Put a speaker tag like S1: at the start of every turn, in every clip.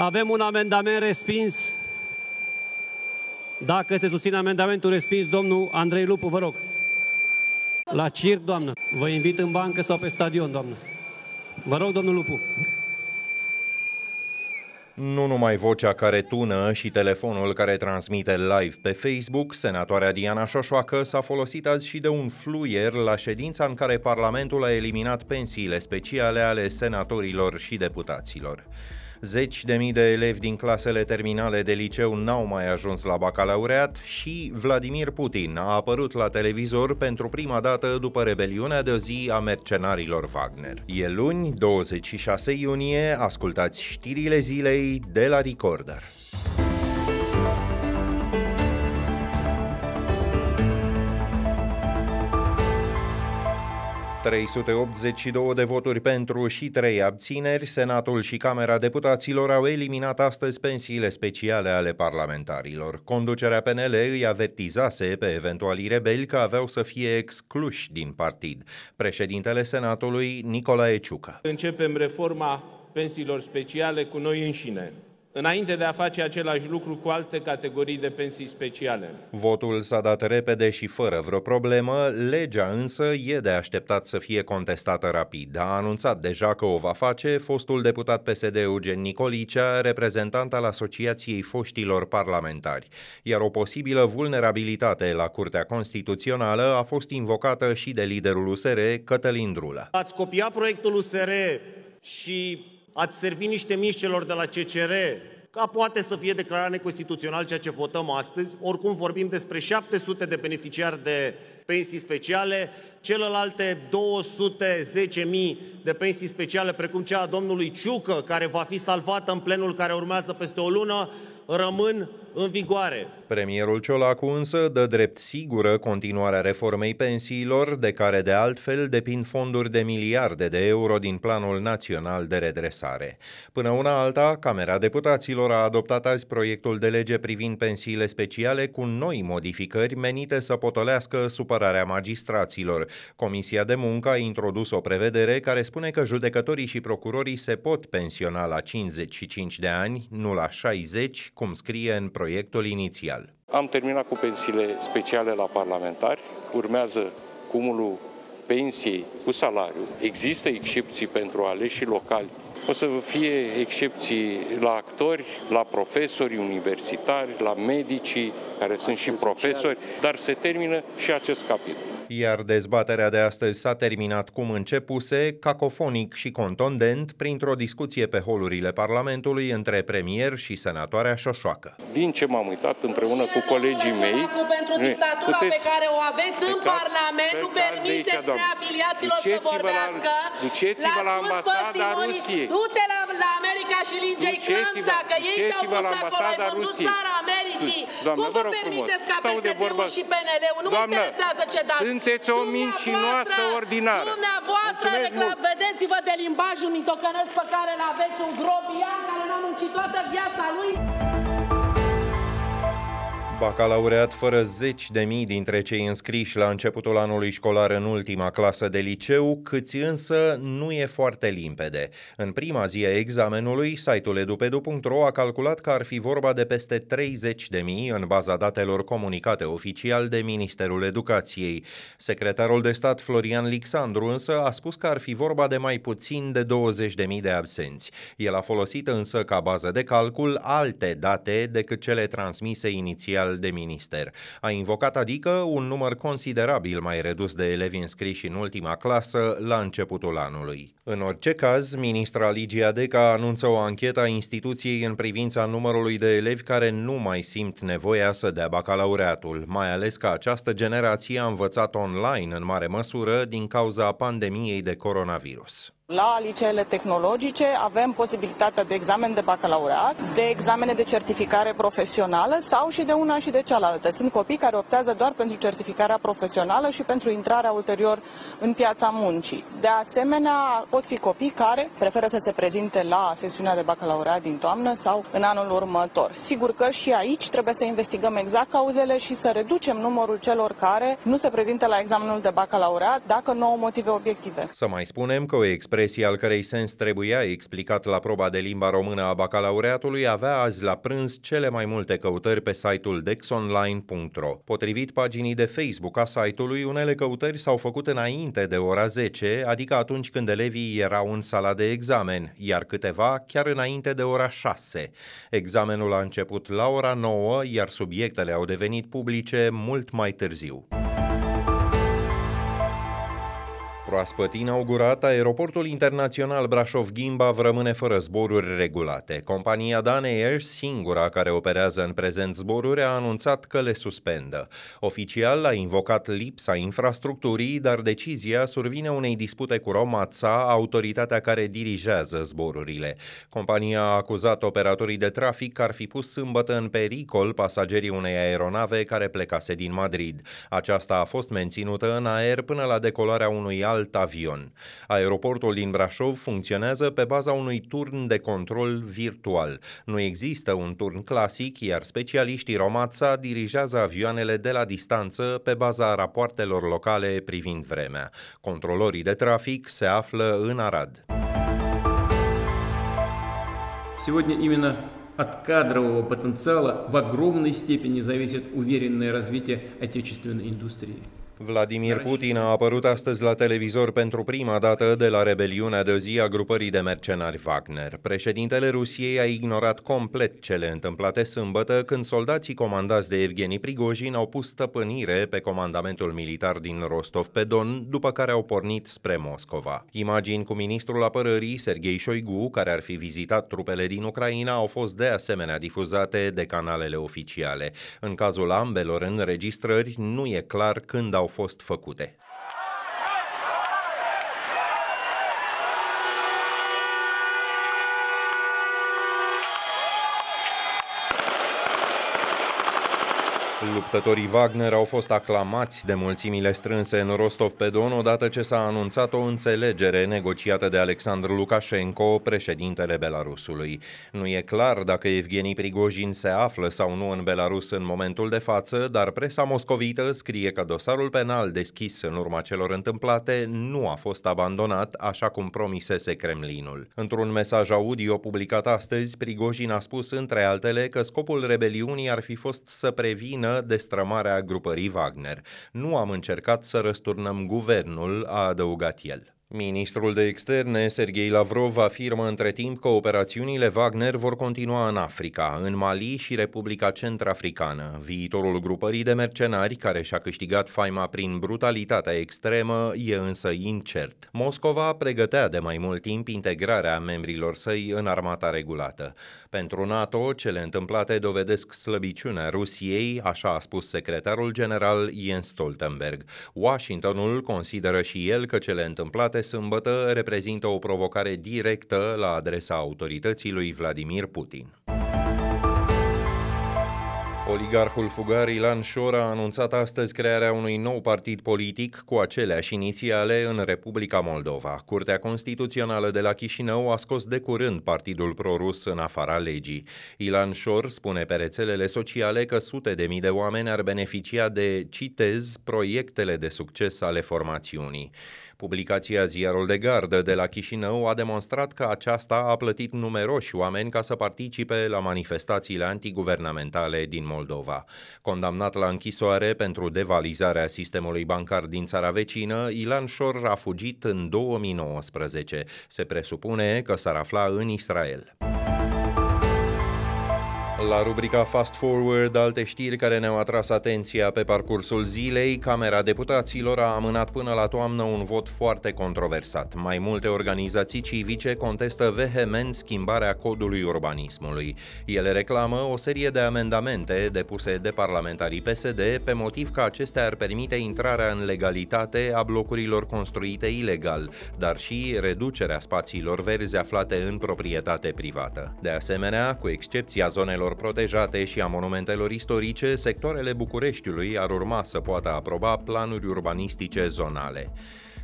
S1: Avem un amendament respins. Dacă se susține amendamentul respins, domnul Andrei Lupu, vă rog. La circ, doamnă. Vă invit în bancă sau pe stadion, doamnă. Vă rog, domnul Lupu.
S2: Nu numai vocea care tună și telefonul care transmite live pe Facebook, senatoarea Diana Șoșoacă s-a folosit azi și de un fluier la ședința în care Parlamentul a eliminat pensiile speciale ale senatorilor și deputaților. Zeci de mii de elevi din clasele terminale de liceu n-au mai ajuns la bacalaureat și Vladimir Putin a apărut la televizor pentru prima dată după rebeliunea de zi a mercenarilor Wagner. E luni, 26 iunie, ascultați știrile zilei de la Recorder. 382 de voturi pentru și 3 abțineri, Senatul și Camera Deputaților au eliminat astăzi pensiile speciale ale parlamentarilor. Conducerea PNL îi avertizase pe eventualii rebeli că aveau să fie excluși din partid. Președintele Senatului, Nicolae Ciucă.
S3: Începem reforma pensiilor speciale cu noi înșine înainte de a face același lucru cu alte categorii de pensii speciale.
S2: Votul s-a dat repede și fără vreo problemă, legea însă e de așteptat să fie contestată rapid. A anunțat deja că o va face fostul deputat PSD Eugen Nicolicea, reprezentant al Asociației Foștilor Parlamentari, iar o posibilă vulnerabilitate la Curtea Constituțională a fost invocată și de liderul USR, Cătălin Drulă.
S4: Ați copiat proiectul USR și ați servi niște mici celor de la CCR ca poate să fie declarat neconstituțional ceea ce votăm astăzi. Oricum vorbim despre 700 de beneficiari de pensii speciale, celelalte 210.000 de pensii speciale, precum cea a domnului Ciucă, care va fi salvată în plenul care urmează peste o lună, rămân în vigoare.
S2: Premierul Ciolacu însă dă drept sigură continuarea reformei pensiilor, de care de altfel depind fonduri de miliarde de euro din Planul Național de Redresare. Până una alta, Camera Deputaților a adoptat azi proiectul de lege privind pensiile speciale cu noi modificări menite să potolească supărarea magistraților. Comisia de Muncă a introdus o prevedere care spune că judecătorii și procurorii se pot pensiona la 55 de ani, nu la 60, cum scrie în proiectul inițial.
S5: Am terminat cu pensiile speciale la parlamentari, urmează cumulul pensiei cu salariu. Există excepții pentru aleși locali. O să fie excepții la actori, la profesori universitari, la medicii, care sunt și profesori, dar se termină și acest capitol
S2: iar dezbaterea de astăzi s-a terminat cum începuse, cacofonic și contondent, printr-o discuție pe holurile Parlamentului între premier și senatoarea Șoșoacă.
S5: Din ce m-am uitat împreună cu colegii mei...
S6: Pentru dictatura puteți, pe care o aveți în Parlament, nu permiteți neafiliaților să vorbească.
S5: Duceți-vă la ambasada Rusiei.
S6: Du-te la, la America și linge clanța, că ei te-au pus acolo, ai vândut țara Americii. Doamne, Cum vă permiteți ca PSD-ul și PNL-ul? Nu mă interesează ce dați.
S5: Sunteți o mincinoasă ordinară.
S6: Dumneavoastră, vedeți-vă de limbajul mitocănesc pe care îl aveți un grobian care n-a muncit toată viața lui.
S2: Bacalaureat fără zeci de mii dintre cei înscriși la începutul anului școlar în ultima clasă de liceu, câți însă nu e foarte limpede. În prima zi a examenului, site-ul edupedu.ro a calculat că ar fi vorba de peste 30 de mii în baza datelor comunicate oficial de Ministerul Educației. Secretarul de stat Florian Lixandru însă a spus că ar fi vorba de mai puțin de 20 de mii de absenți. El a folosit însă ca bază de calcul alte date decât cele transmise inițial oficial de minister. A invocat adică un număr considerabil mai redus de elevi înscriși în ultima clasă la începutul anului. În orice caz, ministra Ligia Deca anunță o anchetă a instituției în privința numărului de elevi care nu mai simt nevoia să dea bacalaureatul, mai ales că această generație a învățat online în mare măsură din cauza pandemiei de coronavirus.
S7: La liceele tehnologice avem posibilitatea de examen de bacalaureat, de examene de certificare profesională sau și de una și de cealaltă. Sunt copii care optează doar pentru certificarea profesională și pentru intrarea ulterior în piața muncii. De asemenea, pot fi copii care preferă să se prezinte la sesiunea de bacalaureat din toamnă sau în anul următor. Sigur că și aici trebuie să investigăm exact cauzele și să reducem numărul celor care nu se prezintă la examenul de bacalaureat dacă nu au motive obiective.
S2: Să mai spunem că o expres expresie al cărei sens trebuia explicat la proba de limba română a bacalaureatului avea azi la prânz cele mai multe căutări pe site-ul dexonline.ro. Potrivit paginii de Facebook a site-ului, unele căutări s-au făcut înainte de ora 10, adică atunci când elevii erau în sala de examen, iar câteva chiar înainte de ora 6. Examenul a început la ora 9, iar subiectele au devenit publice mult mai târziu. Proaspăt inaugurat, aeroportul internațional Brașov-Gimbav rămâne fără zboruri regulate. Compania Dan Air, singura care operează în prezent zboruri, a anunțat că le suspendă. Oficial a invocat lipsa infrastructurii, dar decizia survine unei dispute cu Romața, autoritatea care dirigează zborurile. Compania a acuzat operatorii de trafic că ar fi pus sâmbătă în pericol pasagerii unei aeronave care plecase din Madrid. Aceasta a fost menținută în aer până la decolarea unui alt alt avion. Aeroportul din Brașov funcționează pe baza unui turn de control virtual. Nu există un turn clasic, iar specialiștii Romața dirigează avioanele de la distanță pe baza rapoartelor locale privind vremea. Controlorii de trafic se află în Arad.
S8: Сегодня именно от кадрового потенциала в огромной степени зависит уверенное развитие отечественной индустрии.
S2: Vladimir Putin a apărut astăzi la televizor pentru prima dată de la rebeliunea de zi a grupării de mercenari Wagner. Președintele Rusiei a ignorat complet cele întâmplate sâmbătă când soldații comandați de Evgeni Prigojin au pus stăpânire pe comandamentul militar din Rostov-pe-Don, după care au pornit spre Moscova. Imagini cu ministrul apărării Sergei Shoigu, care ar fi vizitat trupele din Ucraina, au fost de asemenea difuzate de canalele oficiale. În cazul ambelor înregistrări, nu e clar când au fost făcute. Luptătorii Wagner au fost aclamați de mulțimile strânse în Rostov-pe-Don odată ce s-a anunțat o înțelegere negociată de Alexandru Lukashenko, președintele Belarusului. Nu e clar dacă Evgeni Prigojin se află sau nu în Belarus în momentul de față, dar presa moscovită scrie că dosarul penal deschis în urma celor întâmplate nu a fost abandonat, așa cum promisese Kremlinul. Într-un mesaj audio publicat astăzi, Prigojin a spus între altele că scopul rebeliunii ar fi fost să prevină susțină destrămarea grupării Wagner. Nu am încercat să răsturnăm guvernul, a adăugat el. Ministrul de externe, Sergei Lavrov, afirmă între timp că operațiunile Wagner vor continua în Africa, în Mali și Republica Centrafricană. Viitorul grupării de mercenari, care și-a câștigat faima prin brutalitatea extremă, e însă incert. Moscova pregătea de mai mult timp integrarea membrilor săi în armata regulată. Pentru NATO, cele întâmplate dovedesc slăbiciunea Rusiei, așa a spus secretarul general Jens Stoltenberg. Washingtonul consideră și el că cele întâmplate de sâmbătă reprezintă o provocare directă la adresa autorității lui Vladimir Putin. Oligarhul fugar Ilan Șor a anunțat astăzi crearea unui nou partid politic cu aceleași inițiale în Republica Moldova. Curtea Constituțională de la Chișinău a scos de curând partidul prorus în afara legii. Ilan Șor spune pe rețelele sociale că sute de mii de oameni ar beneficia de, citez, proiectele de succes ale formațiunii. Publicația Ziarul de Gardă de la Chișinău a demonstrat că aceasta a plătit numeroși oameni ca să participe la manifestațiile antiguvernamentale din Moldova. Condamnat la închisoare pentru devalizarea sistemului bancar din țara vecină, Ilan Șor a fugit în 2019. Se presupune că s-ar afla în Israel. La rubrica Fast Forward, alte știri care ne-au atras atenția pe parcursul zilei, Camera Deputaților a amânat până la toamnă un vot foarte controversat. Mai multe organizații civice contestă vehement schimbarea codului urbanismului. Ele reclamă o serie de amendamente depuse de parlamentarii PSD pe motiv că acestea ar permite intrarea în legalitate a blocurilor construite ilegal, dar și reducerea spațiilor verzi aflate în proprietate privată. De asemenea, cu excepția zonelor zonelor protejate și a monumentelor istorice, sectoarele Bucureștiului ar urma să poată aproba planuri urbanistice zonale.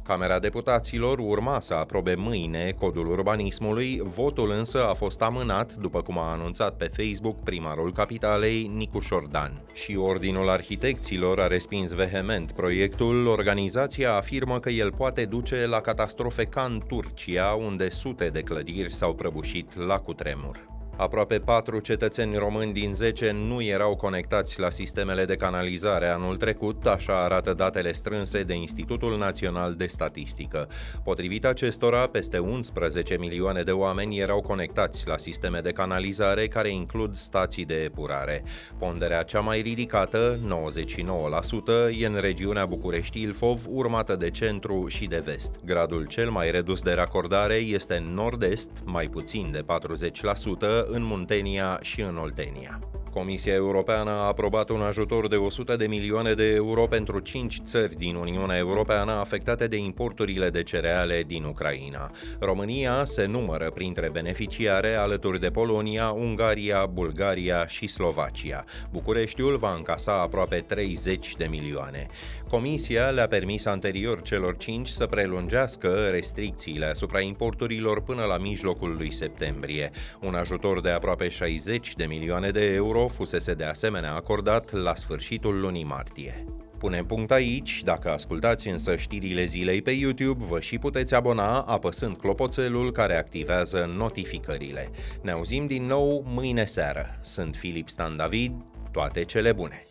S2: Camera Deputaților urma să aprobe mâine codul urbanismului, votul însă a fost amânat, după cum a anunțat pe Facebook primarul capitalei, Nicu Șordan. Și Ordinul Arhitecților a respins vehement proiectul, organizația afirmă că el poate duce la catastrofe ca în Turcia, unde sute de clădiri s-au prăbușit la cutremur. Aproape 4 cetățeni români din 10 nu erau conectați la sistemele de canalizare anul trecut, așa arată datele strânse de Institutul Național de Statistică. Potrivit acestora, peste 11 milioane de oameni erau conectați la sisteme de canalizare care includ stații de epurare. Ponderea cea mai ridicată, 99%, e în regiunea București-Ilfov, urmată de centru și de vest. Gradul cel mai redus de racordare este în nord-est, mai puțin de 40%, în Muntenia și în Oltenia. Comisia Europeană a aprobat un ajutor de 100 de milioane de euro pentru 5 țări din Uniunea Europeană afectate de importurile de cereale din Ucraina. România se numără printre beneficiare alături de Polonia, Ungaria, Bulgaria și Slovacia. Bucureștiul va încasa aproape 30 de milioane. Comisia le-a permis anterior celor 5 să prelungească restricțiile asupra importurilor până la mijlocul lui septembrie. Un ajutor de aproape 60 de milioane de euro fusese de asemenea acordat la sfârșitul lunii martie. Punem punct aici, dacă ascultați însă știrile zilei pe YouTube, vă și puteți abona apăsând clopoțelul care activează notificările. Ne auzim din nou mâine seară. Sunt Filip Stan David, toate cele bune!